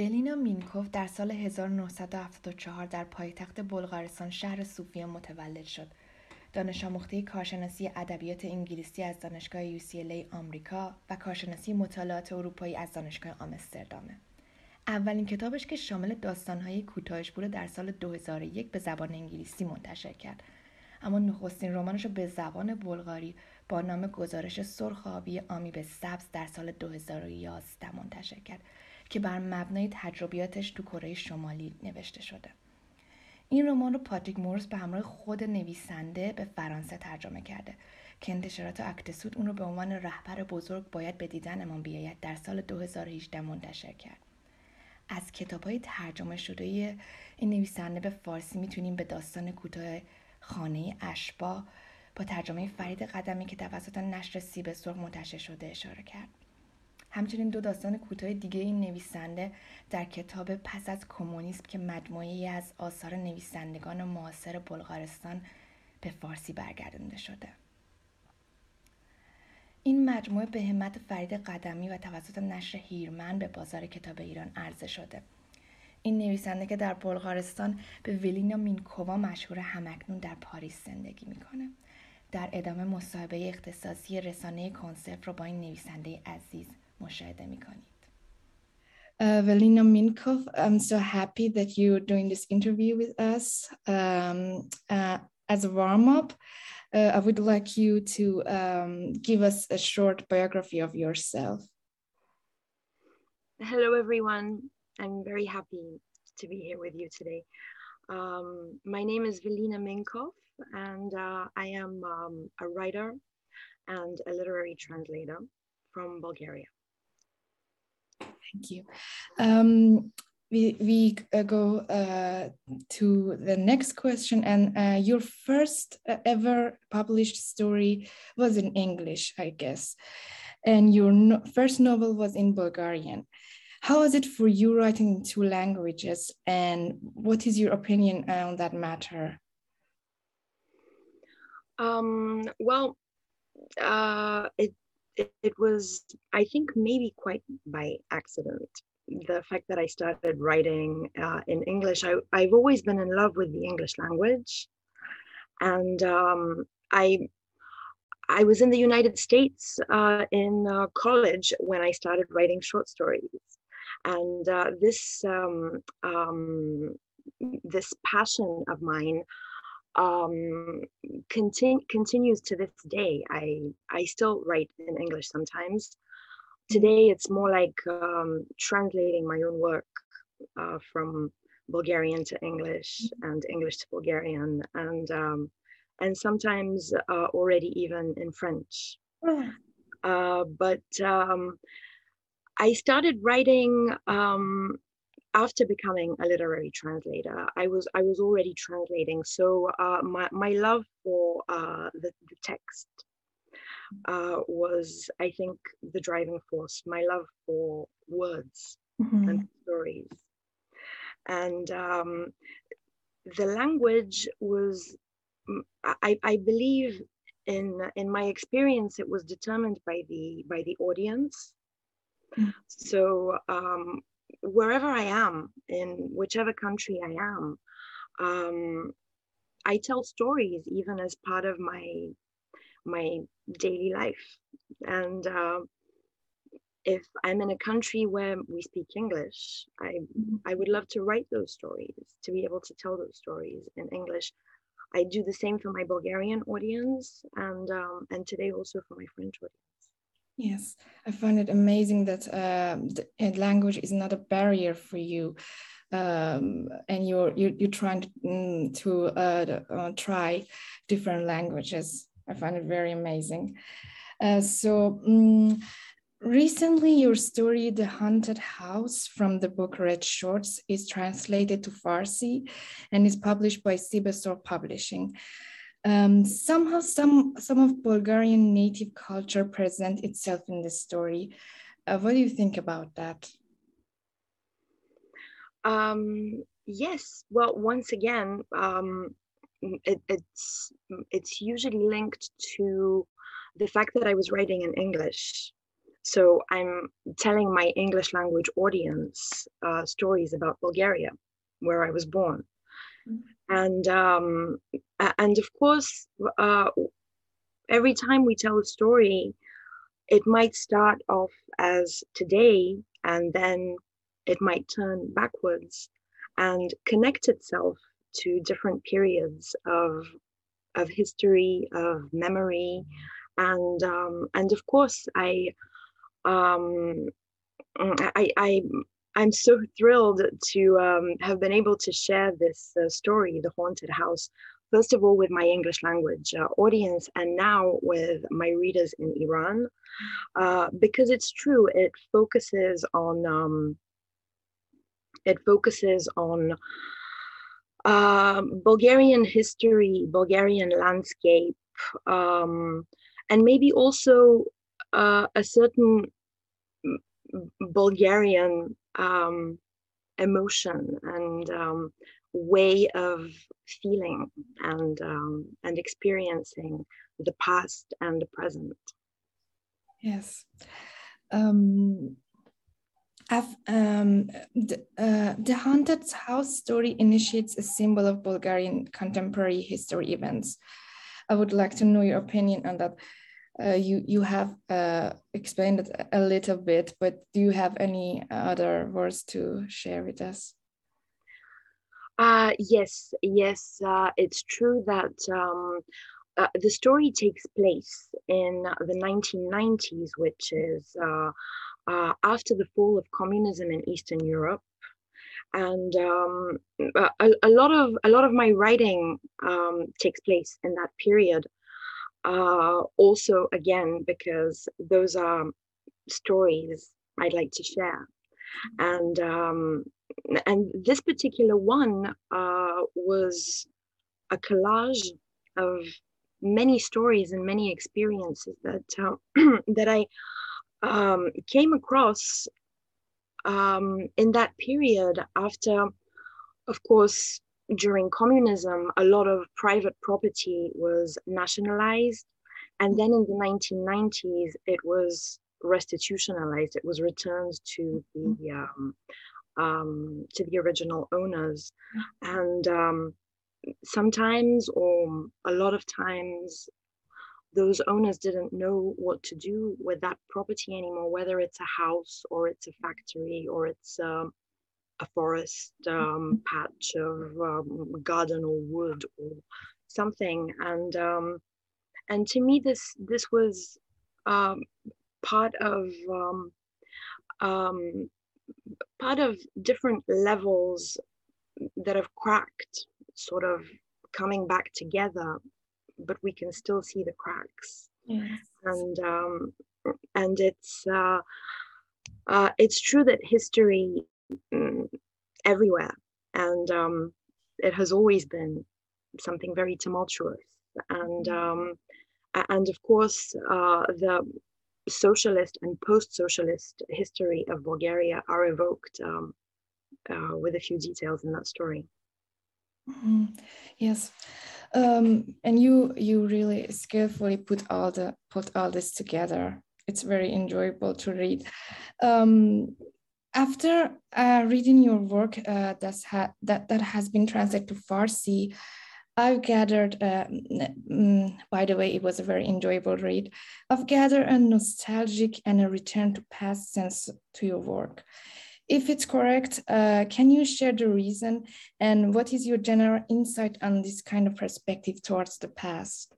ولینا مینکوف در سال 1974 در پایتخت بلغارستان شهر صوفیا متولد شد. دانش آموخته کارشناسی ادبیات انگلیسی از دانشگاه UCLA آمریکا و کارشناسی مطالعات اروپایی از دانشگاه آمستردامه. اولین کتابش که شامل داستانهای کوتاهش بوده در سال 2001 به زبان انگلیسی منتشر کرد. اما نخستین رمانش به زبان بلغاری با نام گزارش سرخ آبی به سبز در سال 2011 منتشر کرد که بر مبنای تجربیاتش تو کره شمالی نوشته شده. این رمان رو پاتریک مورس به همراه خود نویسنده به فرانسه ترجمه کرده که انتشارات اکتسود اون رو به عنوان رهبر بزرگ باید به دیدن امان بیاید در سال 2018 منتشر کرد. از کتاب های ترجمه شده این نویسنده به فارسی می‌تونیم به داستان کوتاه خانه اشبا با ترجمه فرید قدمی که توسط نشر سیب سرخ منتشر شده اشاره کرد. همچنین دو داستان کوتاه دیگه این نویسنده در کتاب پس از کمونیسم که مجموعی از آثار نویسندگان معاصر بلغارستان به فارسی برگردانده شده. این مجموعه به همت فرید قدمی و توسط نشر هیرمن به بازار کتاب ایران عرضه شده. این نویسنده که در بلغارستان به ولینا مینکووا مشهور همکنون در پاریس زندگی می‌کنه. در ادامه مصاحبه اختصاصی رسانه کنسرف رو با این نویسنده عزیز Moshe Demikonit. Uh, Velina Minkoff, I'm so happy that you're doing this interview with us. Um, uh, as a warm up, uh, I would like you to um, give us a short biography of yourself. Hello, everyone. I'm very happy to be here with you today. Um, my name is Velina Minkoff, and uh, I am um, a writer and a literary translator from Bulgaria. Thank you. Um, we we uh, go uh, to the next question, and uh, your first uh, ever published story was in English, I guess, and your no first novel was in Bulgarian. How is it for you writing in two languages, and what is your opinion on that matter? Um, well, uh, it, it, was I think maybe quite by accident. The fact that I started writing uh, in English, I, I've always been in love with the English language, and um, I I was in the United States uh, in uh, college when I started writing short stories, and uh, this um, um, this passion of mine um, continue, continues to this day. I I still write in English sometimes. Today it's more like um, translating my own work uh, from Bulgarian to English and English to Bulgarian, and um, and sometimes uh, already even in French. Uh, but um, I started writing um, after becoming a literary translator, I was I was already translating. So uh, my my love for uh, the, the text uh, was, I think, the driving force. My love for words mm-hmm. and stories, and um, the language was, mm, I, I believe, in in my experience, it was determined by the by the audience. Mm-hmm. So um, wherever I am, in whichever country I am, um, I tell stories even as part of my my daily life. And uh, if I'm in a country where we speak English, I I would love to write those stories, to be able to tell those stories in English. I do the same for my Bulgarian audience, and um, and today also for my French audience. Yes, I find it amazing that uh, the language is not a barrier for you, um, and you're you're, you're trying to, mm, to uh, uh, try different languages. I find it very amazing. Uh, so. Um, recently, your story, The Haunted House from the book Red Shorts, is translated to Farsi and is published by Sib Sorkh Publishing. Um, somehow, some some of Bulgarian native culture present itself in the story. Uh, what do you think about that? Um, yes. Well, once again, um, it, it's it's usually linked to the fact that I was writing in English. so I'm telling my English language audience uh, stories about Bulgaria, where I was born. Mm-hmm. And um, and of course, uh, every time we tell a story, it might start off as today, and then it might turn backwards and connect itself to different periods of of history, of memory, and um, and of course, I um, I, I I'm so thrilled to um, have been able to share this uh, story, The Haunted House, first of all with my English language uh, audience and now with my readers in Iran, uh, because it's true, it focuses on um, it focuses on um, Bulgarian history, Bulgarian landscape, um, and maybe also uh, a certain Bulgarian um, emotion and um, way of feeling and um, and experiencing the past and the present. Yes. Um, um, the, uh, the haunted house story initiates a symbol of Bulgarian contemporary history events. I would like to know your opinion on that. Uh, you you have uh, explained it a little bit, but do you have any other words to share with us? Uh, yes, yes, uh, it's true that um, uh, the story takes place in the 1990s, which is uh, after the fall of communism in Eastern Europe. And um, a, a, lot of a lot of my writing um, takes place in that period. Uh, also, again, because those are stories I'd like to share, and um, and this particular one uh, was a collage of many stories and many experiences that uh, that I um, came across um, in that period after, of course, during communism, a lot of private property was nationalized. And then in the 1990s, it was restitutionalized. It was returned to the um, um, to the original owners. And um, sometimes, or a lot of times, those owners didn't know what to do with that property anymore, whether it's a house or it's a factory or it's um, a forest um, patch of um, garden or wood or something. And um, and to me, this this was um, part of um, um, part of different levels that have cracked, sort of coming back together but we can still see the cracks. Yes. And um, and it's uh, uh, it's true that history everywhere, and um, it has always been something very tumultuous, and mm-hmm. um, and of course uh, the socialist and post-socialist history of Bulgaria are evoked um, uh, with a few details in that story. Mm-hmm. Yes um, and you you really skillfully put all the put all this together it's very enjoyable to read um, after uh, reading your work uh, ha- that, that has been translated to farsi I've gathered, uh, mm, by the way, it was a very enjoyable read. I've gathered a nostalgic and a return to past sense to your work. If it's correct, uh, can you share the reason and what is your general insight on this kind of perspective towards the past?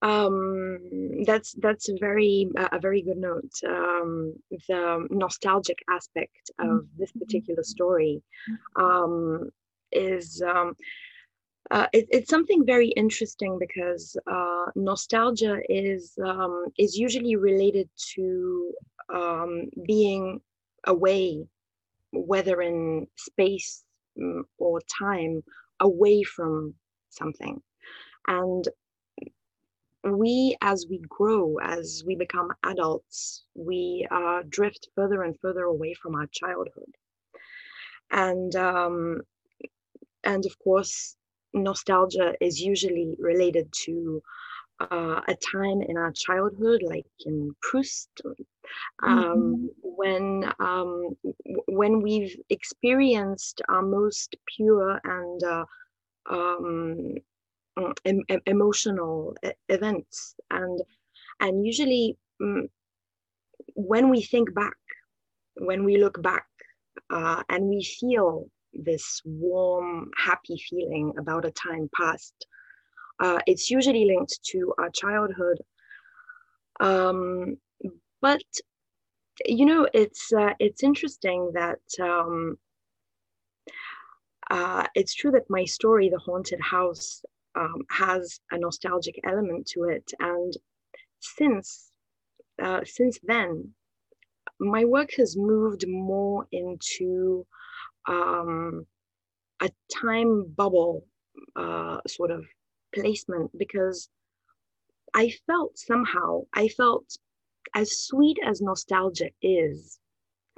Um, that's that's a very uh, a very good note. Um, the nostalgic aspect of mm-hmm. this particular story um, is um, uh, it, it's something very interesting because uh, nostalgia is um, is usually related to um, being away, whether in space mm, or time, away from something. And we, as we grow, as we become adults, we uh, drift further and further away from our childhood. And um, and of course, nostalgia is usually related to uh, a time in our childhood, like in Proust, um, mm-hmm. when um, when we've experienced our most pure and uh, um, em- emotional events, and and usually mm, when we think back, when we look back, uh, and we feel this warm, happy feeling about a time past uh, it's usually linked to our childhood. Um, but you know, it's uh, it's interesting that um, uh, it's true that my story, The Haunted House, um, has a nostalgic element to it, and since uh, since then, my work has moved more into um, a time bubble uh, sort of placement because I felt somehow, I felt as sweet as nostalgia is,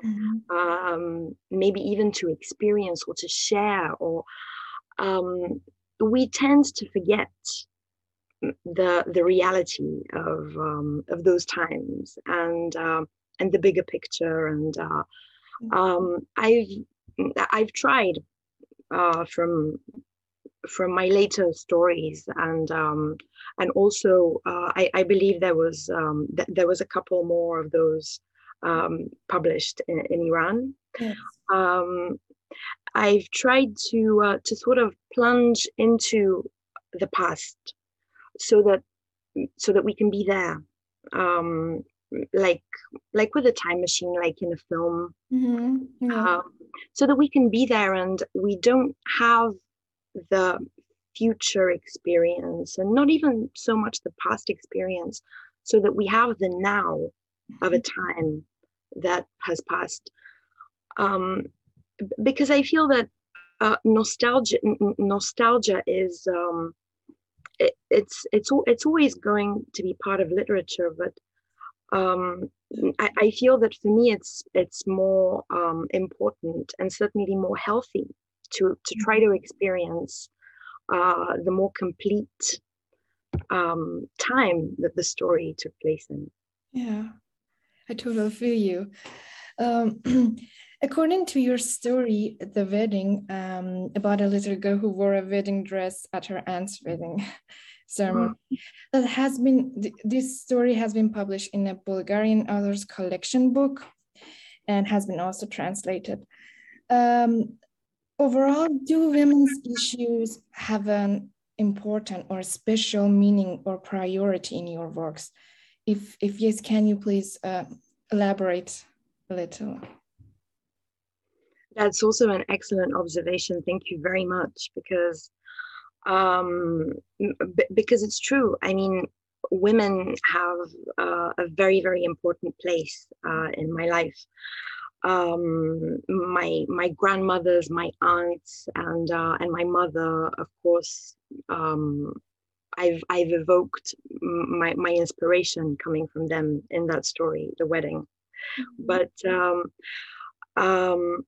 mm-hmm. um, maybe even to experience or to share, or um, we tend to forget the the reality of um, of those times and uh, and the bigger picture. And uh, mm-hmm. um, I've I've tried uh, from from my later stories and um, and also uh, I, I, believe there was um, th- there was a couple more of those um, published in, in Iran. Yes. I've tried to uh, to sort of plunge into the past so that so that we can be there um, like like with a time machine like in a film mm-hmm. yeah. um, so that we can be there and we don't have the future experience and not even so much the past experience so that we have the now of a mm-hmm. time that has passed um, because i feel that uh, nostalgia n- nostalgia is um, it, it's it's it's always going to be part of literature but um, I, I, feel that for me it's it's more um, important and certainly more healthy to to try to experience uh, the more complete um, time that the story took place in. Yeah, I totally feel you. Um, according to your story, the wedding um, about a little girl who wore a wedding dress at her aunt's wedding ceremony, mm. that has been th this story has been published in a Bulgarian authors collection book, and has been also translated. Um, Overall, do women's issues have an important or special meaning or priority in your works? If, if yes, can you please uh, elaborate a little? That's also an excellent observation. Thank you very much because um, because it's true. I mean, women have uh, a very very important place uh, in my life um, my my grandmothers, my aunts, and uh, and my mother, of course. Um, I've I've evoked my my inspiration coming from them in that story, the wedding. Mm-hmm. But um, um,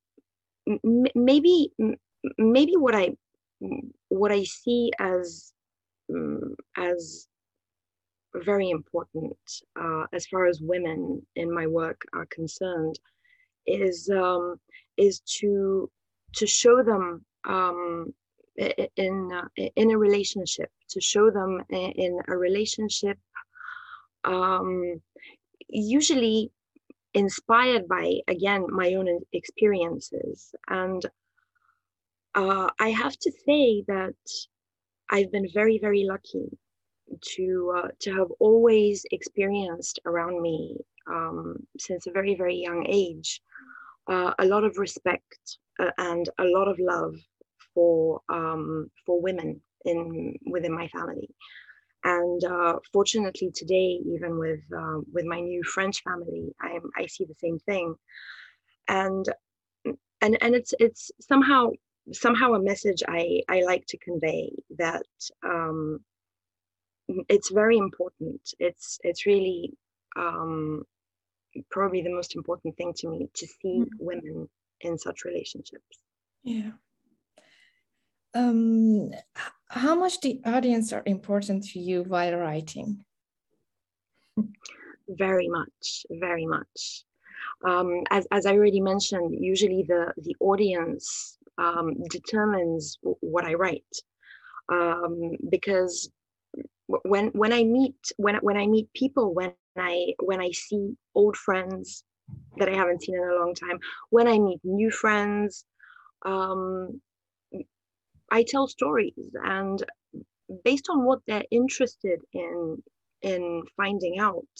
m- maybe maybe what I what I see as um, as very important uh, as far as women in my work are concerned is um, is to to show them um, in uh, in a relationship to show them in a relationship um, usually inspired by again my own experiences and uh, i have to say that i've been very very lucky to uh, to have always experienced around me um, since a very very young age uh, a lot of respect uh, and a lot of love for um, for women in within my family. And uh, fortunately, today, even with uh, with my new French family, I I see the same thing. And and and it's it's somehow somehow a message I I like to convey that um, it's very important. It's it's really um, probably the most important thing to me to see mm-hmm. women in such relationships yeah um how much the audience are important to you while writing? Very much, very much. Um, as, as I already mentioned, usually the, the audience um, determines what I write. Um, because when when I meet when when I meet people, when I when I see old friends that I haven't seen in a long time, when I meet new friends, um, I tell stories, and based on what they're interested in in finding out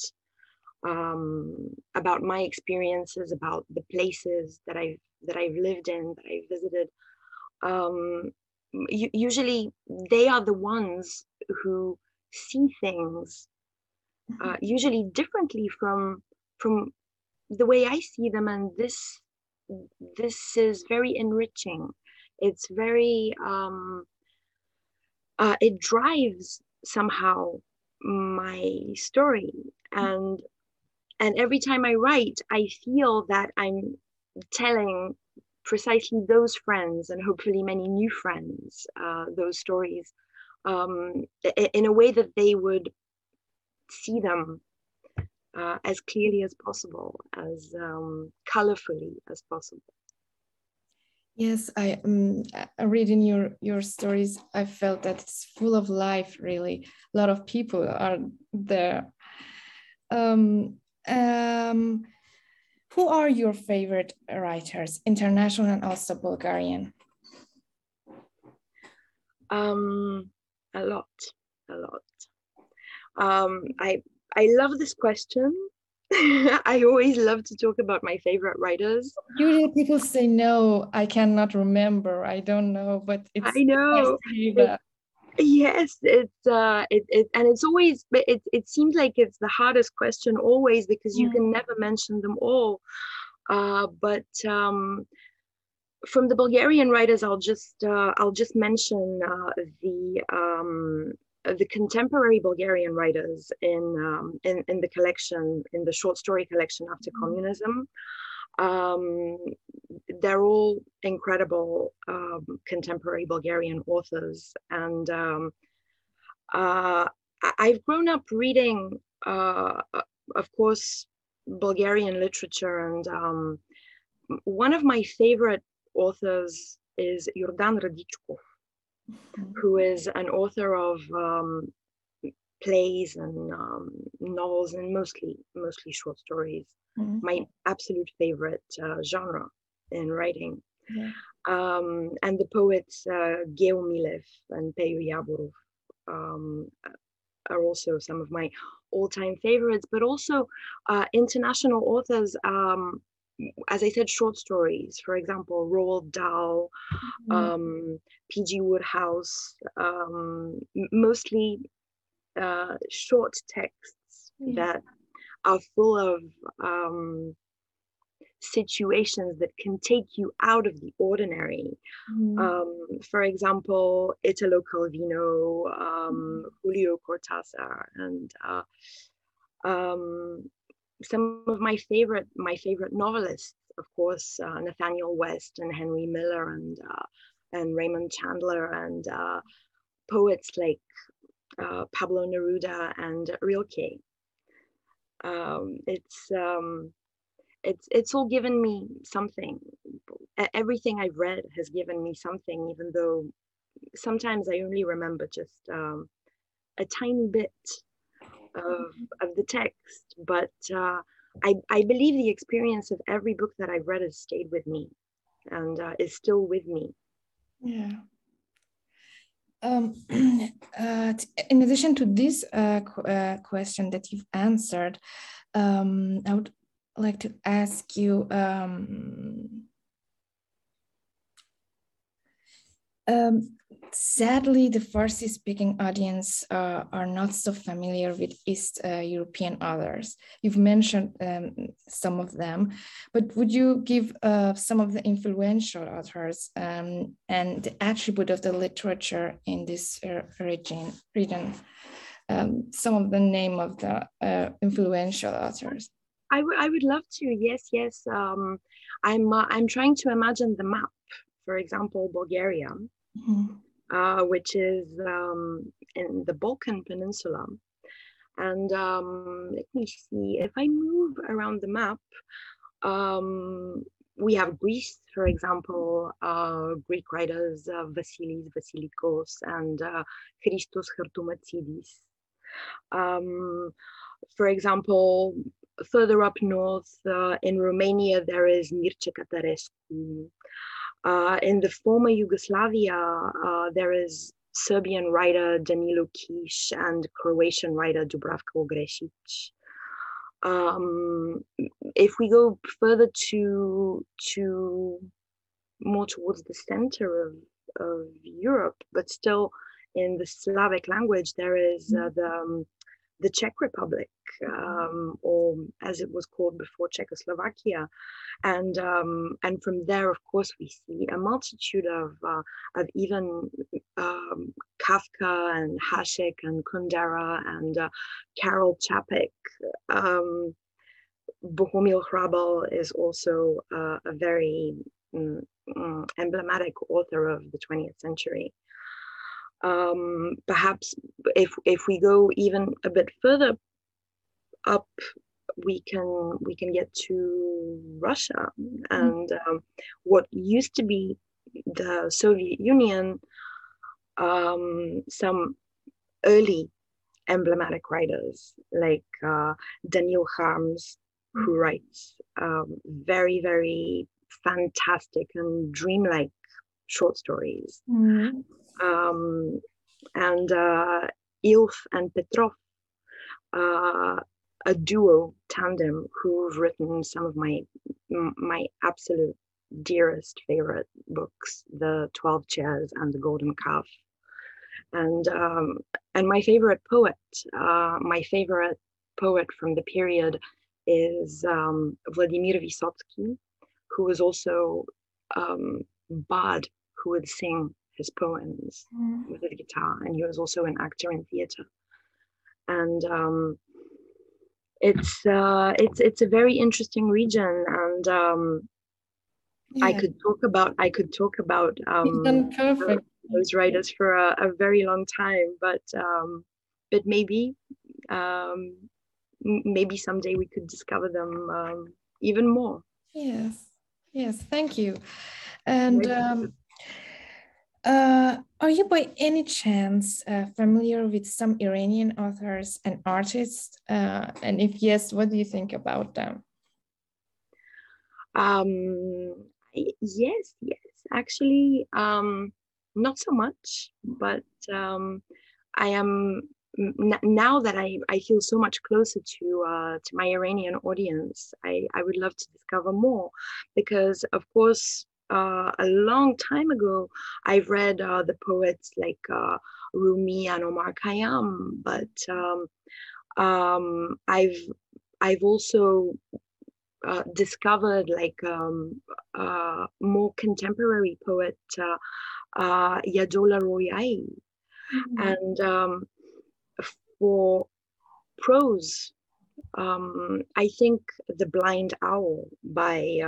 um, about my experiences, about the places that I've that I've lived in, that I've visited. Um, usually, they are the ones who see things uh, mm-hmm. usually differently from from the way I see them, and this this is very enriching. It's very um, uh, it drives somehow my story and and every time i write i feel that i'm telling precisely those friends and hopefully many new friends uh, those stories um, in a way that they would see them uh, as clearly as possible, as um, colorfully as possible. Yes, I um, reading your your stories, I felt that it's full of life. Really, a lot of people are there. Um, um, who are your favorite writers, international and also Bulgarian? Um, a lot, a lot. Um, I I love this question. I always love to talk about my favorite writers. Usually people say no, I cannot remember. I don't know, but it's I know. Yes, it's uh it, it and it's always it it seems like it's the hardest question always because you mm. can never mention them all. Uh but um from the Bulgarian writers, I'll just uh, I'll just mention uh, the um, the contemporary Bulgarian writers in, um, in in the collection in the short story collection after mm-hmm. communism. Um, they're all incredible um, contemporary Bulgarian authors, and um, uh, I've grown up reading, uh, of course, Bulgarian literature, and um, one of my favorite authors is Jordan Radichkov. Who is an author of um, plays and um, novels and mostly mostly short stories. Mm-hmm. My absolute favorite uh, genre in writing. Yeah. Um, and the poets uh, Geo Milev and Peyo Yavorov um, are also some of my all-time favorites, but also uh, international authors um, as I said, short stories. For example, Roald Dahl, mm-hmm. um, P.G. Wodehouse, um, mostly uh, short texts yeah. that are full of um, situations that can take you out of the ordinary. Mm-hmm. Um, for example, Italo Calvino, um, mm-hmm. Julio Cortázar, and uh, um, some of my favorite my favorite novelists, of course, uh, Nathanael West and Henry Miller and uh, and Raymond Chandler and uh, poets like uh, Pablo Neruda and Rilke. Um, it's um, it's it's all given me something. Everything I've read has given me something, even though sometimes I only remember just um, a tiny bit of, of the text, but uh, I, I believe the experience of every book that I've read has stayed with me and uh, is still with me. Yeah. Um, uh, in addition to this uh, qu uh, question that you've answered, um, I would like to ask you um, um, sadly, the Farsi speaking audience uh, are not so familiar with East uh, European authors. You've mentioned um, some of them, but would you give uh, some of the influential authors um, and the attribute of the literature in this uh, region? region um, some of the name of the uh, influential authors. I, I would love to. Yes, yes. Um, I'm uh, I'm trying to imagine the map. For example, Bulgaria. Mm -hmm uh, which is um, in the Balkan Peninsula. And um, let me see, if I move around the map, um, we have Greece, for example, uh, Greek writers uh, Vasilis Vasilikos and uh, Christos Chrtomatidis. Um, for example, further up north uh, in Romania, there is Mircea Cărtărescu. Uh, in the former Yugoslavia, uh, there is Serbian writer Danilo Kish and Croatian writer Dubravka Ugrešić. Um, if we go further to to more towards the center of, of Europe, but still in the Slavic language, there is uh, the um, the Czech Republic, um, or as it was called before Czechoslovakia, and um, and from there, of course, we see a multitude of uh, of even um, Kafka and Hasek and Kundera and uh, Karel Čapek. Um, Bohumil Hrabal is also uh, a very mm, mm, emblematic author of the 20th century um, perhaps if if we go even a bit further up we can we can get to Russia mm-hmm. and um, what used to be the Soviet Union um, some early emblematic writers like uh, Daniil Kharms who mm-hmm. writes um, very very fantastic and dreamlike short stories mm-hmm um, and uh, Ilf and Petrov, uh, a duo tandem who've written some of my my absolute dearest favorite books, The Twelve Chairs and The Golden Calf. And um, and my favorite poet, uh, my favorite poet from the period is um, Vladimir Vysotsky, who was also um, bard who would sing his poems mm. with the guitar, and he was also an actor in theater. And um, it's uh, it's it's a very interesting region, and um, yeah. I could talk about I could talk about um, those writers for a, a, very long time, but um, but maybe um, maybe someday we could discover them um, even more. Yes, yes, thank you. And um, uh, are you by any chance uh, familiar with some Iranian authors and artists? Uh, and if yes, what do you think about them? Um, yes, yes. Actually, um, not so much, but um, I am now that I, I feel so much closer to uh, to my Iranian audience. I, I would love to discover more because, of course, uh, a long time ago, I've read uh, the poets like uh, Rumi and Omar Khayyam, but um, um, I've I've also uh, discovered like um, uh, more contemporary poet uh, Yadola Royai, mm-hmm. and um, for prose, um, I think The Blind Owl by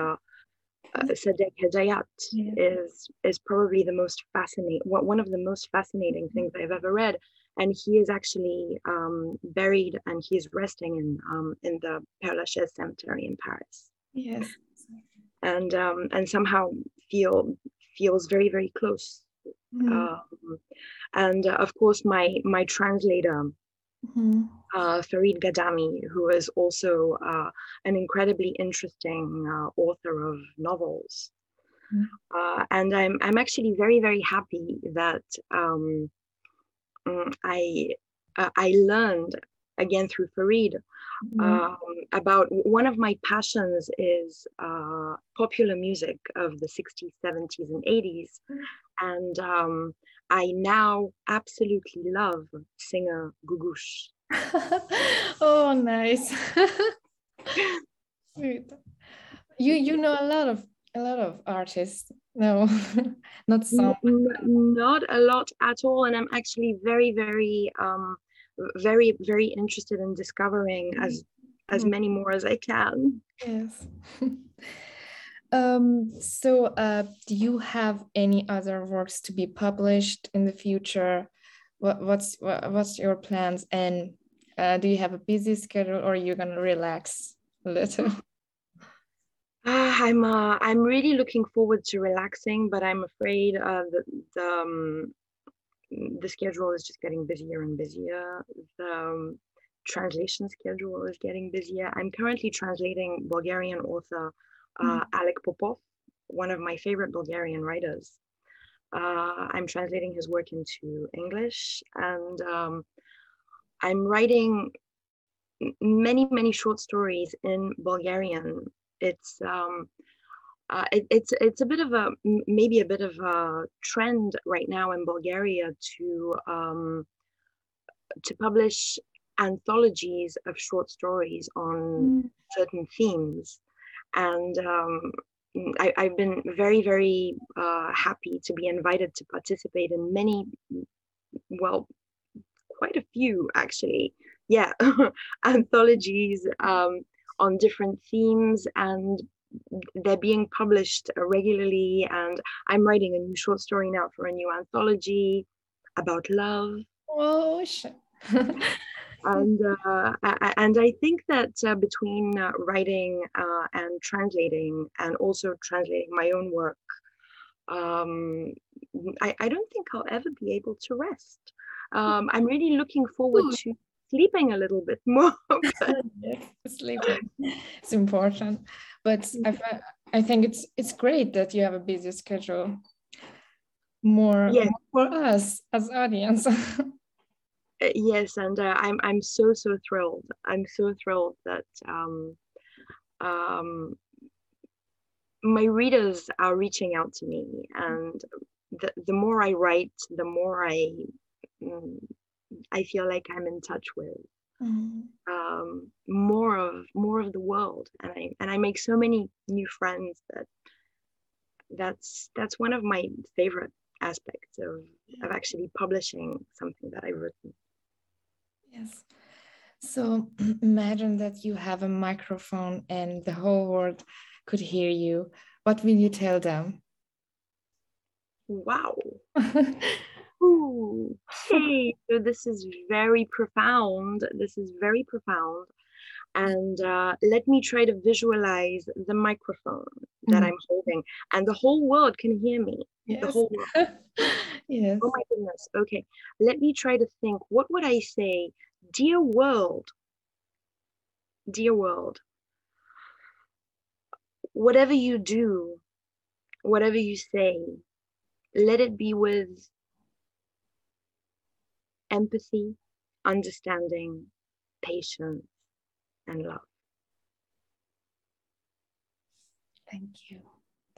uh, Sadegh Hedayat yeah. is is probably the most fascinating one of the most fascinating things I've ever read. And he is actually um, buried and he's resting in um, in the Père Lachaise cemetery in Paris. Yes. And um, and somehow feel feels very very close. Mm. Um, and uh, of course my my translator mm-hmm. uh, Farid Ghadami, who is also uh, an incredibly interesting uh, author of novels. Mm-hmm. and I'm, I'm actually very, very happy that um, mm, I, uh, I learned again through Farid mm-hmm. um, about one of my passions is uh, popular music of the 60s, 70s, and 80s. Mm-hmm. And um, I now absolutely love singer Googoosh. oh, nice. Sweet. You you know a lot of a lot of artists. No, not some. Not a lot at all, and I'm actually very very um very very interested in discovering as as mm. many more as I can. Yes. Um, so, uh, do you have any other works to be published in the future? What, what's what, what's your plans? And uh, do you have a busy schedule, or you're you gonna relax a little? Uh, I'm uh, I'm really looking forward to relaxing, but I'm afraid uh, that the um, the schedule is just getting busier and busier. The um, translation schedule is getting busier. I'm currently translating Bulgarian author uh, mm. Alek Popov, one of my favorite Bulgarian writers. Uh, I'm translating his work into English, and um, I'm writing many, many short stories in Bulgarian. It's um, uh, it, it's it's a bit of a maybe a bit of a trend right now in Bulgaria to um, to publish anthologies of short stories on mm. certain themes and um, I, have been very, very uh, happy to be invited to participate in many, well, quite a few actually, yeah, anthologies um, on different themes, and they're being published regularly. And I'm writing a new short story now for a new anthology about love. Oh, shit. and uh, and I think that uh, between uh, writing uh, and translating, and also translating my own work, um, I, I don't think I'll ever be able to rest. Um, I'm really looking forward to sleeping a little bit more. sleeping it's important, but I I think it's it's great that you have a busy schedule. More, more for us as audience. Uh, yes, and uh, I'm I'm so so thrilled. I'm so thrilled that um, um, my readers are reaching out to me, and the the more I write, the more I mm, I feel like I'm in touch with mm-hmm. um, more of more of the world, and I and I make so many new friends that that's that's one of my favorite aspects of of actually publishing something that I've written. Yes. So imagine that you have a microphone and the whole world could hear you. What will you tell them? Wow. Ooh, hey, so this is very profound. This is very profound. And uh, let me try to visualize the microphone that mm. I'm holding, and the whole world can hear me. Yes. The whole world. yes. Oh my goodness. Okay. Let me try to think. What would I say Dear world, dear world, whatever you do, whatever you say, let it be with empathy, understanding, patience, and love. Thank you.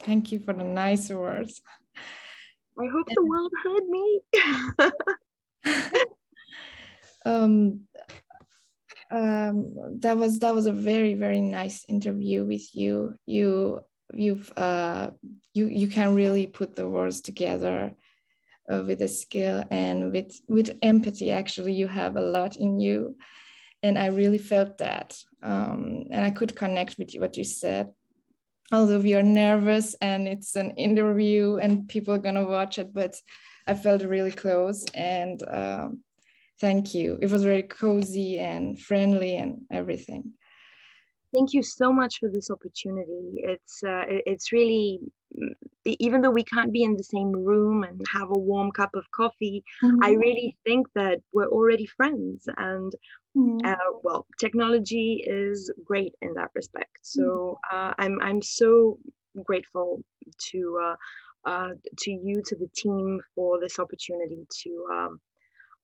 Thank you for the nice words. I hope the world heard me. um, um, that was that was a very very nice interview with you. You you've uh, you you can really put the words together uh, with a skill and with with empathy. Actually, you have a lot in you, and I really felt that, um, and I could connect with you, what you said. Although we are nervous and it's an interview and people are gonna watch it, but I felt really close and. Um, thank you. It was very cozy and friendly and everything. Thank you so much for this opportunity. It's uh, it's really even though we can't be in the same room and have a warm cup of coffee, mm-hmm. I really think that we're already friends. And mm-hmm. uh, well, technology is great in that respect. So uh, I'm I'm so grateful to uh, uh, to you to the team for this opportunity to um,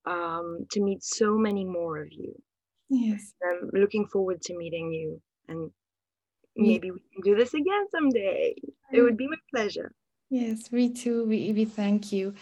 um, to meet so many more of you. Yes. I'm looking forward to meeting you and maybe we can do this again someday. It mm. would be my pleasure. Yes, we too. We, we thank you.